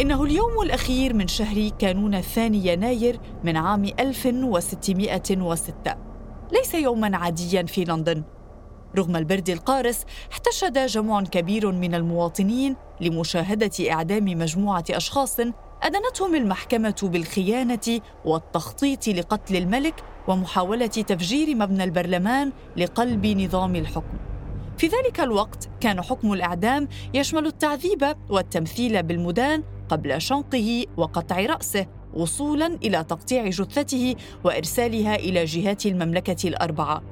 إنه اليوم الأخير من شهر كانون الثاني يناير من عام 1606 ليس يوما عاديا في لندن رغم البرد القارس احتشد جمع كبير من المواطنين لمشاهدة إعدام مجموعة أشخاص أدنتهم المحكمة بالخيانة والتخطيط لقتل الملك ومحاولة تفجير مبنى البرلمان لقلب نظام الحكم. في ذلك الوقت كان حكم الإعدام يشمل التعذيب والتمثيل بالمدان قبل شنقه وقطع رأسه وصولا إلى تقطيع جثته وإرسالها إلى جهات المملكة الأربعة.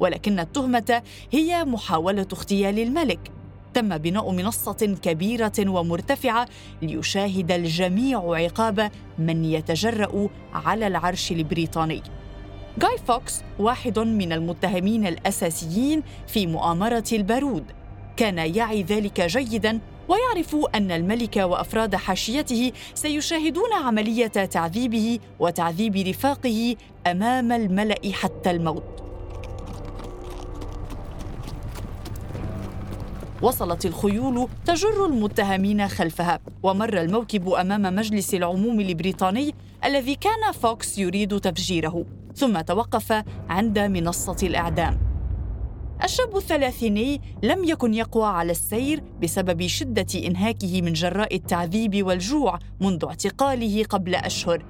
ولكن التهمة هي محاولة اغتيال الملك تم بناء منصة كبيرة ومرتفعة ليشاهد الجميع عقاب من يتجرأ على العرش البريطاني. جاي فوكس واحد من المتهمين الأساسيين في مؤامرة البارود، كان يعي ذلك جيداً ويعرف أن الملك وأفراد حاشيته سيشاهدون عملية تعذيبه وتعذيب رفاقه أمام الملأ حتى الموت. وصلت الخيول تجر المتهمين خلفها ومر الموكب أمام مجلس العموم البريطاني الذي كان فوكس يريد تفجيره ثم توقف عند منصة الإعدام الشاب الثلاثيني لم يكن يقوى على السير بسبب شدة إنهاكه من جراء التعذيب والجوع منذ اعتقاله قبل أشهر.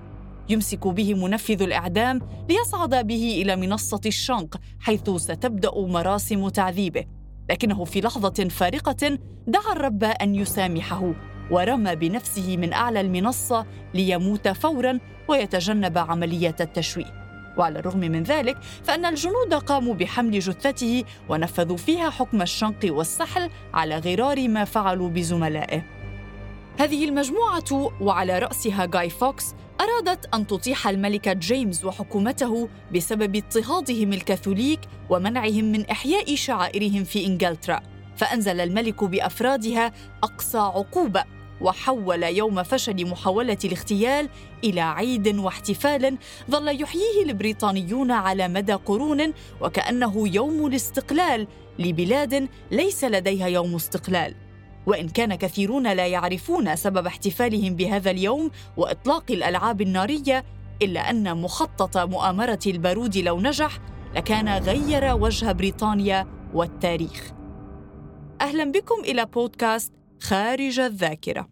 يمسك به منفذ الإعدام ليصعد به إلى منصة الشنق حيث ستبدأ مراسم تعذيبه. لكنه في لحظة فارقة دعا الرب أن يسامحه ورمى بنفسه من أعلى المنصة ليموت فورا ويتجنب عمليه التشويه. وعلى الرغم من ذلك فأن الجنود قاموا بحمل جثته ونفذوا فيها حكم الشنق والسحل على غرار ما فعلوا بزملائه. هذه المجموعة وعلى رأسها جاي فوكس أرادت أن تطيح الملكة جيمس وحكومته بسبب اضطهادهم الكاثوليك ومنعهم من إحياء شعائرهم في إنجلترا فأنزل الملك بأفرادها أقصى عقوبة وحول يوم فشل محاولة الاغتيال إلى عيد واحتفال ظل يحييه البريطانيون على مدى قرون وكأنه يوم الاستقلال لبلاد ليس لديها يوم استقلال. وإن كان كثيرون لا يعرفون سبب احتفالهم بهذا اليوم وإطلاق الألعاب النارية إلا أن مخطط مؤامرة البارود لو نجح لكان غير وجه بريطانيا والتاريخ. أهلا بكم إلى بودكاست خارج الذاكرة.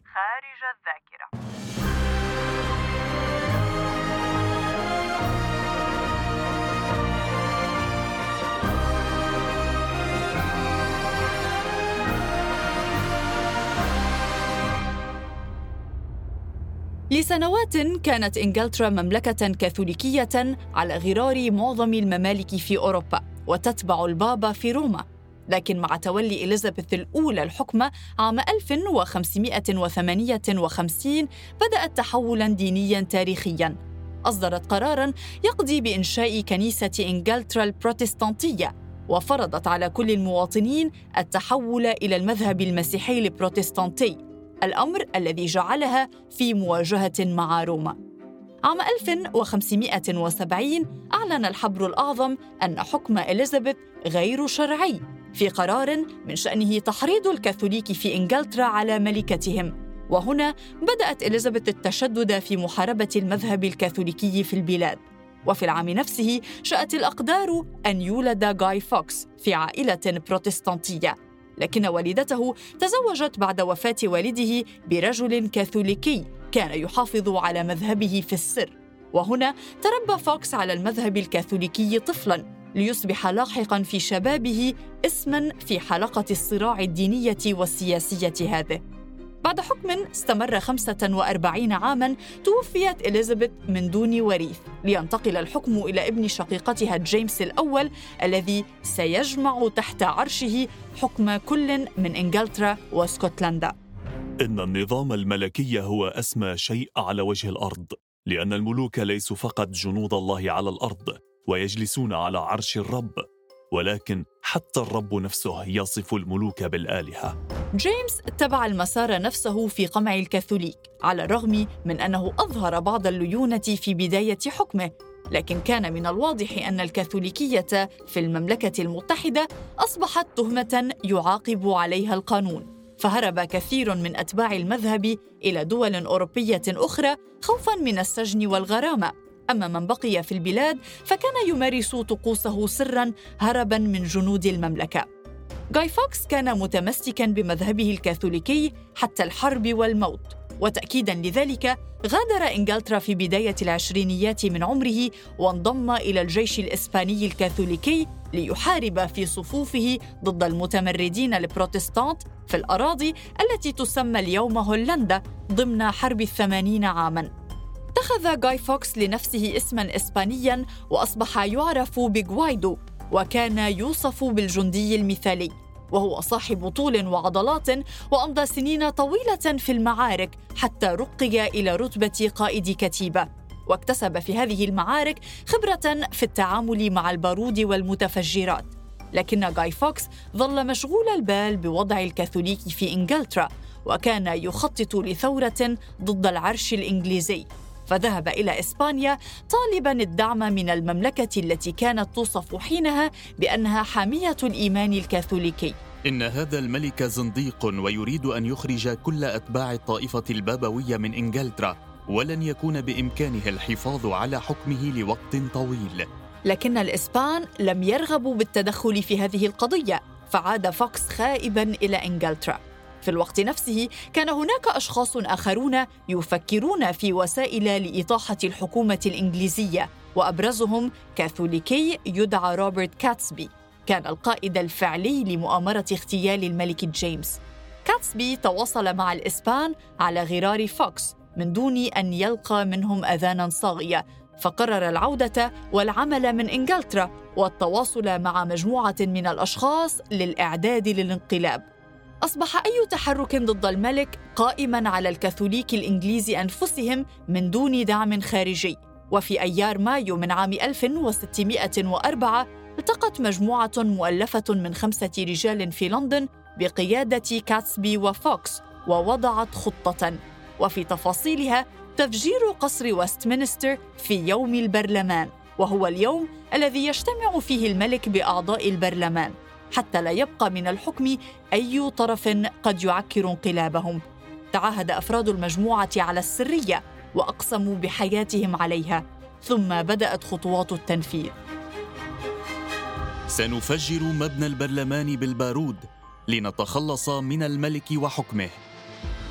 لسنوات كانت إنجلترا مملكة كاثوليكية على غرار معظم الممالك في أوروبا وتتبع البابا في روما. لكن مع تولي إليزابيث الأولى الحكم عام 1558 بدأت تحولاً دينياً تاريخياً. أصدرت قراراً يقضي بإنشاء كنيسة إنجلترا البروتستانتية وفرضت على كل المواطنين التحول إلى المذهب المسيحي البروتستانتي الأمر الذي جعلها في مواجهة مع روما. عام 1570 أعلن الحبر الأعظم أن حكم إليزابيث غير شرعي. في قرار من شأنه تحريض الكاثوليك في إنجلترا على ملكتهم. وهنا بدأت إليزابيث التشدد في محاربة المذهب الكاثوليكي في البلاد. وفي العام نفسه شاءت الأقدار أن يولد جاي فوكس في عائلة بروتستانتية. لكن والدته تزوجت بعد وفاة والده برجل كاثوليكي كان يحافظ على مذهبه في السر. وهنا تربى فوكس على المذهب الكاثوليكي طفلا. ليصبح لاحقا في شبابه اسما في حلقة الصراع الدينية والسياسية هذه. بعد حكم استمر 45 عاما توفيت إليزابيث من دون وريث. لينتقل الحكم إلى ابن شقيقتها جيمس الأول الذي سيجمع تحت عرشه حكم كل من إنجلترا واسكتلندا. إن النظام الملكي هو أسمى شيء على وجه الأرض لأن الملوك ليسوا فقط جنود الله على الأرض ويجلسون على عرش الرب ولكن حتى الرب نفسه يصف الملوك بالآلهة. جيمس اتبع المسار نفسه في قمع الكاثوليك على الرغم من أنه أظهر بعض الليونة في بداية حكمه. لكن كان من الواضح أن الكاثوليكية في المملكة المتحدة أصبحت تهمة يعاقب عليها القانون. فهرب كثير من أتباع المذهب إلى دول أوروبية أخرى خوفا من السجن والغرامة. أما من بقي في البلاد فكان يمارس طقوسه سرا هربا من جنود المملكة. جاي فوكس كان متمسكا بمذهبه الكاثوليكي حتى الحرب والموت. وتأكيدا لذلك غادر إنجلترا في بداية العشرينيات من عمره وانضم إلى الجيش الإسباني الكاثوليكي ليحارب في صفوفه ضد المتمردين البروتستانت في الأراضي التي تسمى اليوم هولندا ضمن حرب الثمانين عاماً. اتخذ جاي فوكس لنفسه اسما إسبانيا وأصبح يعرف بجوايدو وكان يوصف بالجندي المثالي وهو صاحب طول وعضلات وأمضى سنين طويلة في المعارك حتى رقي إلى رتبة قائد كتيبة. واكتسب في هذه المعارك خبرة في التعامل مع البارود والمتفجرات. لكن جاي فوكس ظل مشغول البال بوضع الكاثوليك في إنجلترا وكان يخطط لثورة ضد العرش الإنجليزي. فذهب إلى إسبانيا طالبا الدعم من المملكة التي كانت توصف حينها بأنها حامية الإيمان الكاثوليكي. إن هذا الملك زنديق ويريد أن يخرج كل أتباع الطائفة البابوية من إنجلترا ولن يكون بإمكانه الحفاظ على حكمه لوقت طويل. لكن الإسبان لم يرغبوا بالتدخل في هذه القضية فعاد فوكس خائبا إلى إنجلترا. في الوقت نفسه كان هناك أشخاص آخرون يفكرون في وسائل لإطاحة الحكومة الإنجليزية وأبرزهم كاثوليكي يدعى روبرت كاتسبي كان القائد الفعلي لمؤامرة اغتيال الملك جيمس. كاتسبي تواصل مع الإسبان على غرار فوكس من دون أن يلقى منهم أذانا صاغية فقرر العودة والعمل من إنجلترا والتواصل مع مجموعة من الأشخاص للإعداد للانقلاب. أصبح أي تحرك ضد الملك قائماً على الكاثوليك الإنجليز أنفسهم من دون دعم خارجي. وفي أيار مايو من عام 1604 التقت مجموعة مؤلفة من خمسة رجال في لندن بقيادة كاتسبي وفوكس ووضعت خطة. وفي تفاصيلها تفجير قصر ويستمنستر في يوم البرلمان وهو اليوم الذي يجتمع فيه الملك بأعضاء البرلمان. حتى لا يبقى من الحكم أي طرف قد يعكر انقلابهم. تعاهد أفراد المجموعة على السرية وأقسموا بحياتهم عليها ثم بدأت خطوات التنفيذ. سنفجر مبنى البرلمان بالبارود لنتخلص من الملك وحكمه.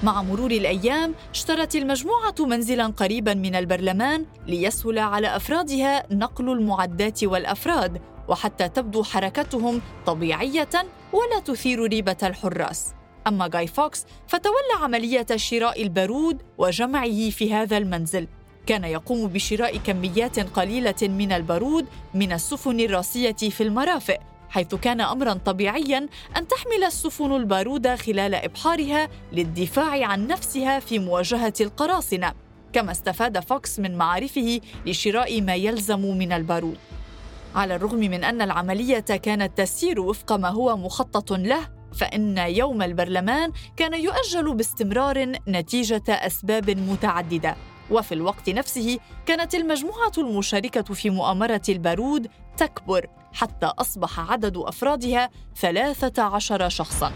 مع مرور الأيام اشترت المجموعة منزلا قريبا من البرلمان ليسهل على أفرادها نقل المعدات والأفراد وحتى تبدو حركتهم طبيعية ولا تثير ريبة الحراس. أما جاي فوكس فتولى عملية شراء البارود وجمعه في هذا المنزل. كان يقوم بشراء كميات قليلة من البارود من السفن الراسية في المرافئ حيث كان امرا طبيعيا أن تحمل السفن البارود خلال إبحارها للدفاع عن نفسها في مواجهة القراصنة. كما استفاد فوكس من معارفه لشراء ما يلزم من البارود. على الرغم من أن العملية كانت تسير وفق ما هو مخطط له فإن يوم البرلمان كان يؤجل باستمرار نتيجة أسباب متعددة. وفي الوقت نفسه كانت المجموعة المشاركة في مؤامرة البارود تكبر حتى أصبح عدد أفرادها 13 شخصا.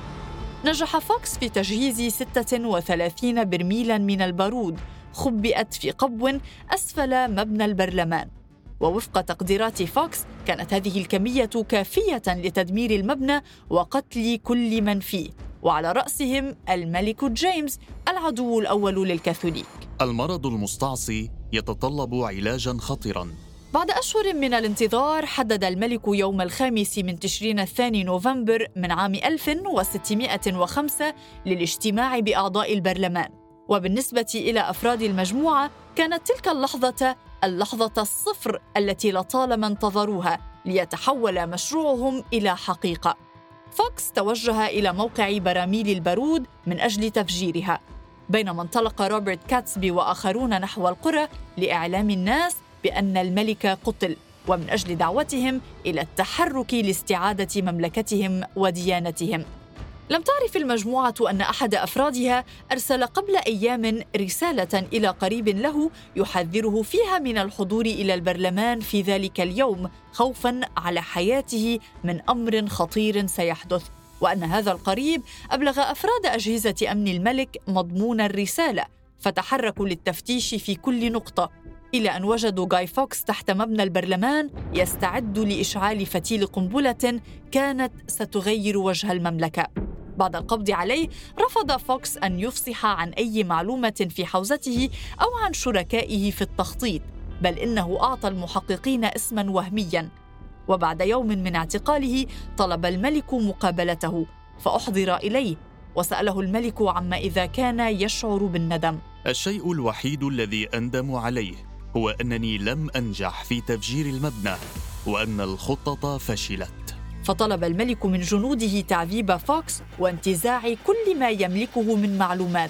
نجح فوكس في تجهيز 36 برميلا من البارود خبئت في قبو أسفل مبنى البرلمان. ووفق تقديرات فوكس كانت هذه الكمية كافية لتدمير المبنى وقتل كل من فيه. وعلى رأسهم الملك جيمس العدو الأول للكاثوليك. المرض المستعصي يتطلب علاجا خطرا. بعد أشهر من الانتظار حدد الملك يوم الخامس من تشرين الثاني نوفمبر من عام 1605 للاجتماع بأعضاء البرلمان. وبالنسبة إلى أفراد المجموعة كانت تلك اللحظة اللحظة الصفر التي لطالما انتظروها ليتحول مشروعهم إلى حقيقة. فوكس توجه إلى موقع براميل البارود من أجل تفجيرها، بينما انطلق روبرت كاتسبي وآخرون نحو القرى لإعلام الناس بأن الملك قتل ومن أجل دعوتهم إلى التحرك لاستعادة مملكتهم وديانتهم. لم تعرف المجموعة أن أحد أفرادها أرسل قبل أيام رسالة إلى قريب له يحذره فيها من الحضور إلى البرلمان في ذلك اليوم خوفا على حياته من أمر خطير سيحدث. وأن هذا القريب أبلغ أفراد أجهزة أمن الملك مضمون الرسالة فتحركوا للتفتيش في كل نقطة. إلى أن وجدوا جاي فوكس تحت مبنى البرلمان يستعد لإشعال فتيل قنبلة كانت ستغير وجه المملكة. بعد القبض عليه رفض فوكس أن يفصح عن أي معلومة في حوزته أو عن شركائه في التخطيط بل إنه أعطى المحققين اسما وهميا. وبعد يوم من اعتقاله طلب الملك مقابلته فأحضر إليه وسأله الملك عما إذا كان يشعر بالندم. الشيء الوحيد الذي أندم عليه هو أنني لم أنجح في تفجير المبنى وأن الخطة فشلت. فطلب الملك من جنوده تعذيب فوكس وانتزاع كل ما يملكه من معلومات.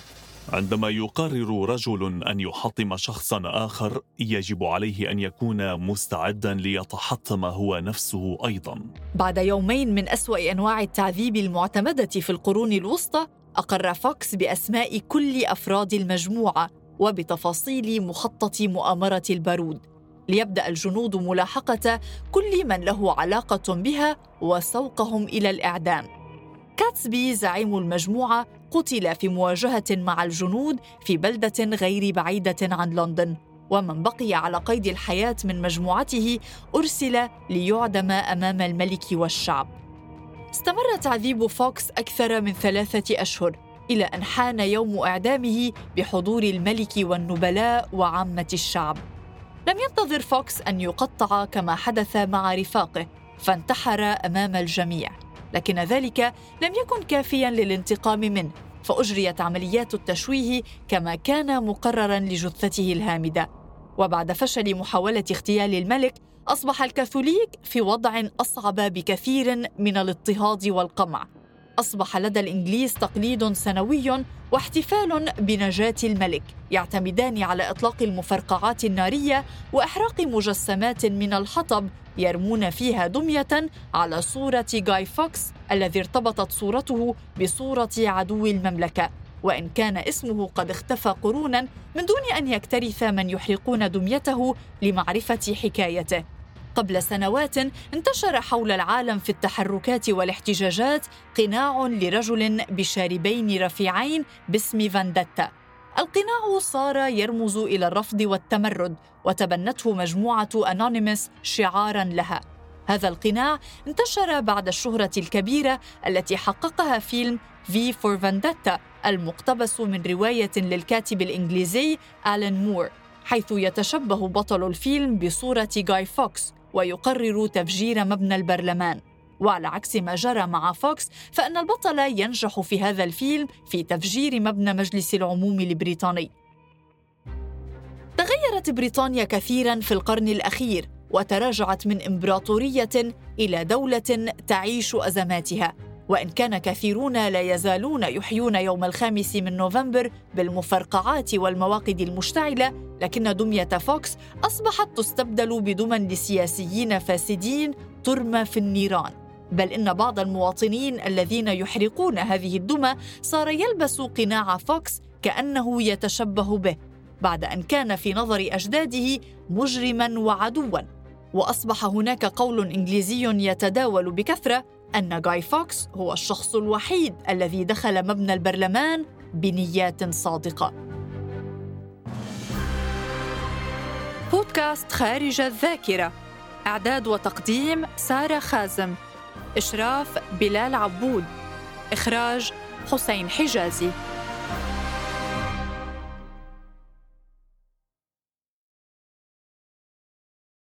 عندما يقرر رجل أن يحطم شخصا آخر يجب عليه أن يكون مستعدا ليتحطم هو نفسه أيضا. بعد يومين من أسوأ أنواع التعذيب المعتمدة في القرون الوسطى أقر فوكس بأسماء كل أفراد المجموعة وبتفاصيل مخطط مؤامرة البارود. ليبدأ الجنود ملاحقة كل من له علاقة بها وسوقهم إلى الإعدام. كاتسبي زعيم المجموعة قتل في مواجهة مع الجنود في بلدة غير بعيدة عن لندن ومن بقي على قيد الحياة من مجموعته أرسل ليعدم أمام الملك والشعب. استمر تعذيب فوكس أكثر من ثلاثة أشهر إلى أن حان يوم إعدامه بحضور الملك والنبلاء وعامة الشعب. لم ينتظر فوكس أن يقطع كما حدث مع رفاقه فانتحر أمام الجميع. لكن ذلك لم يكن كافيا للانتقام منه فأجريت عمليات التشويه كما كان مقررا لجثته الهامدة. وبعد فشل محاولة اغتيال الملك أصبح الكاثوليك في وضع أصعب بكثير من الاضطهاد والقمع. أصبح لدى الإنجليز تقليد سنوي واحتفال بنجاة الملك يعتمدان على إطلاق المفرقعات النارية وإحراق مجسمات من الحطب يرمون فيها دمية على صورة جاي فوكس الذي ارتبطت صورته بصورة عدو المملكة. وإن كان اسمه قد اختفى قرونا من دون أن يكترث من يحرقون دميته لمعرفة حكايته. قبل سنوات انتشر حول العالم في التحركات والاحتجاجات قناع لرجل بشاربين رفيعين باسم فاندتا القناع صار يرمز إلى الرفض والتمرد وتبنته مجموعة أنونيمس شعارا لها. هذا القناع انتشر بعد الشهرة الكبيرة التي حققها فيلم V for Vendetta المقتبس من رواية للكاتب الإنجليزي آلان مور حيث يتشبه بطل الفيلم بصورة جاي فوكس ويقرر تفجير مبنى البرلمان. وعلى عكس ما جرى مع فوكس فإن البطل ينجح في هذا الفيلم في تفجير مبنى مجلس العموم البريطاني. تغيرت بريطانيا كثيرا في القرن الأخير وتراجعت من إمبراطورية إلى دولة تعيش أزماتها. وإن كان كثيرون لا يزالون يحيون يوم الخامس من نوفمبر بالمفرقعات والمواقد المشتعلة لكن دمية فوكس أصبحت تستبدل بدمى لسياسيين فاسدين ترمى في النيران. بل إن بعض المواطنين الذين يحرقون هذه الدمى صار يلبس قناع فوكس كأنه يتشبه به بعد أن كان في نظر أجداده مجرما وعدوا. وأصبح هناك قول إنجليزي يتداول بكثرة أن جاي فوكس هو الشخص الوحيد الذي دخل مبنى البرلمان بنيات صادقة. بودكاست خارج الذاكرة. إعداد وتقديم سارة خازم. إشراف بلال عبود. إخراج حسين حجازي.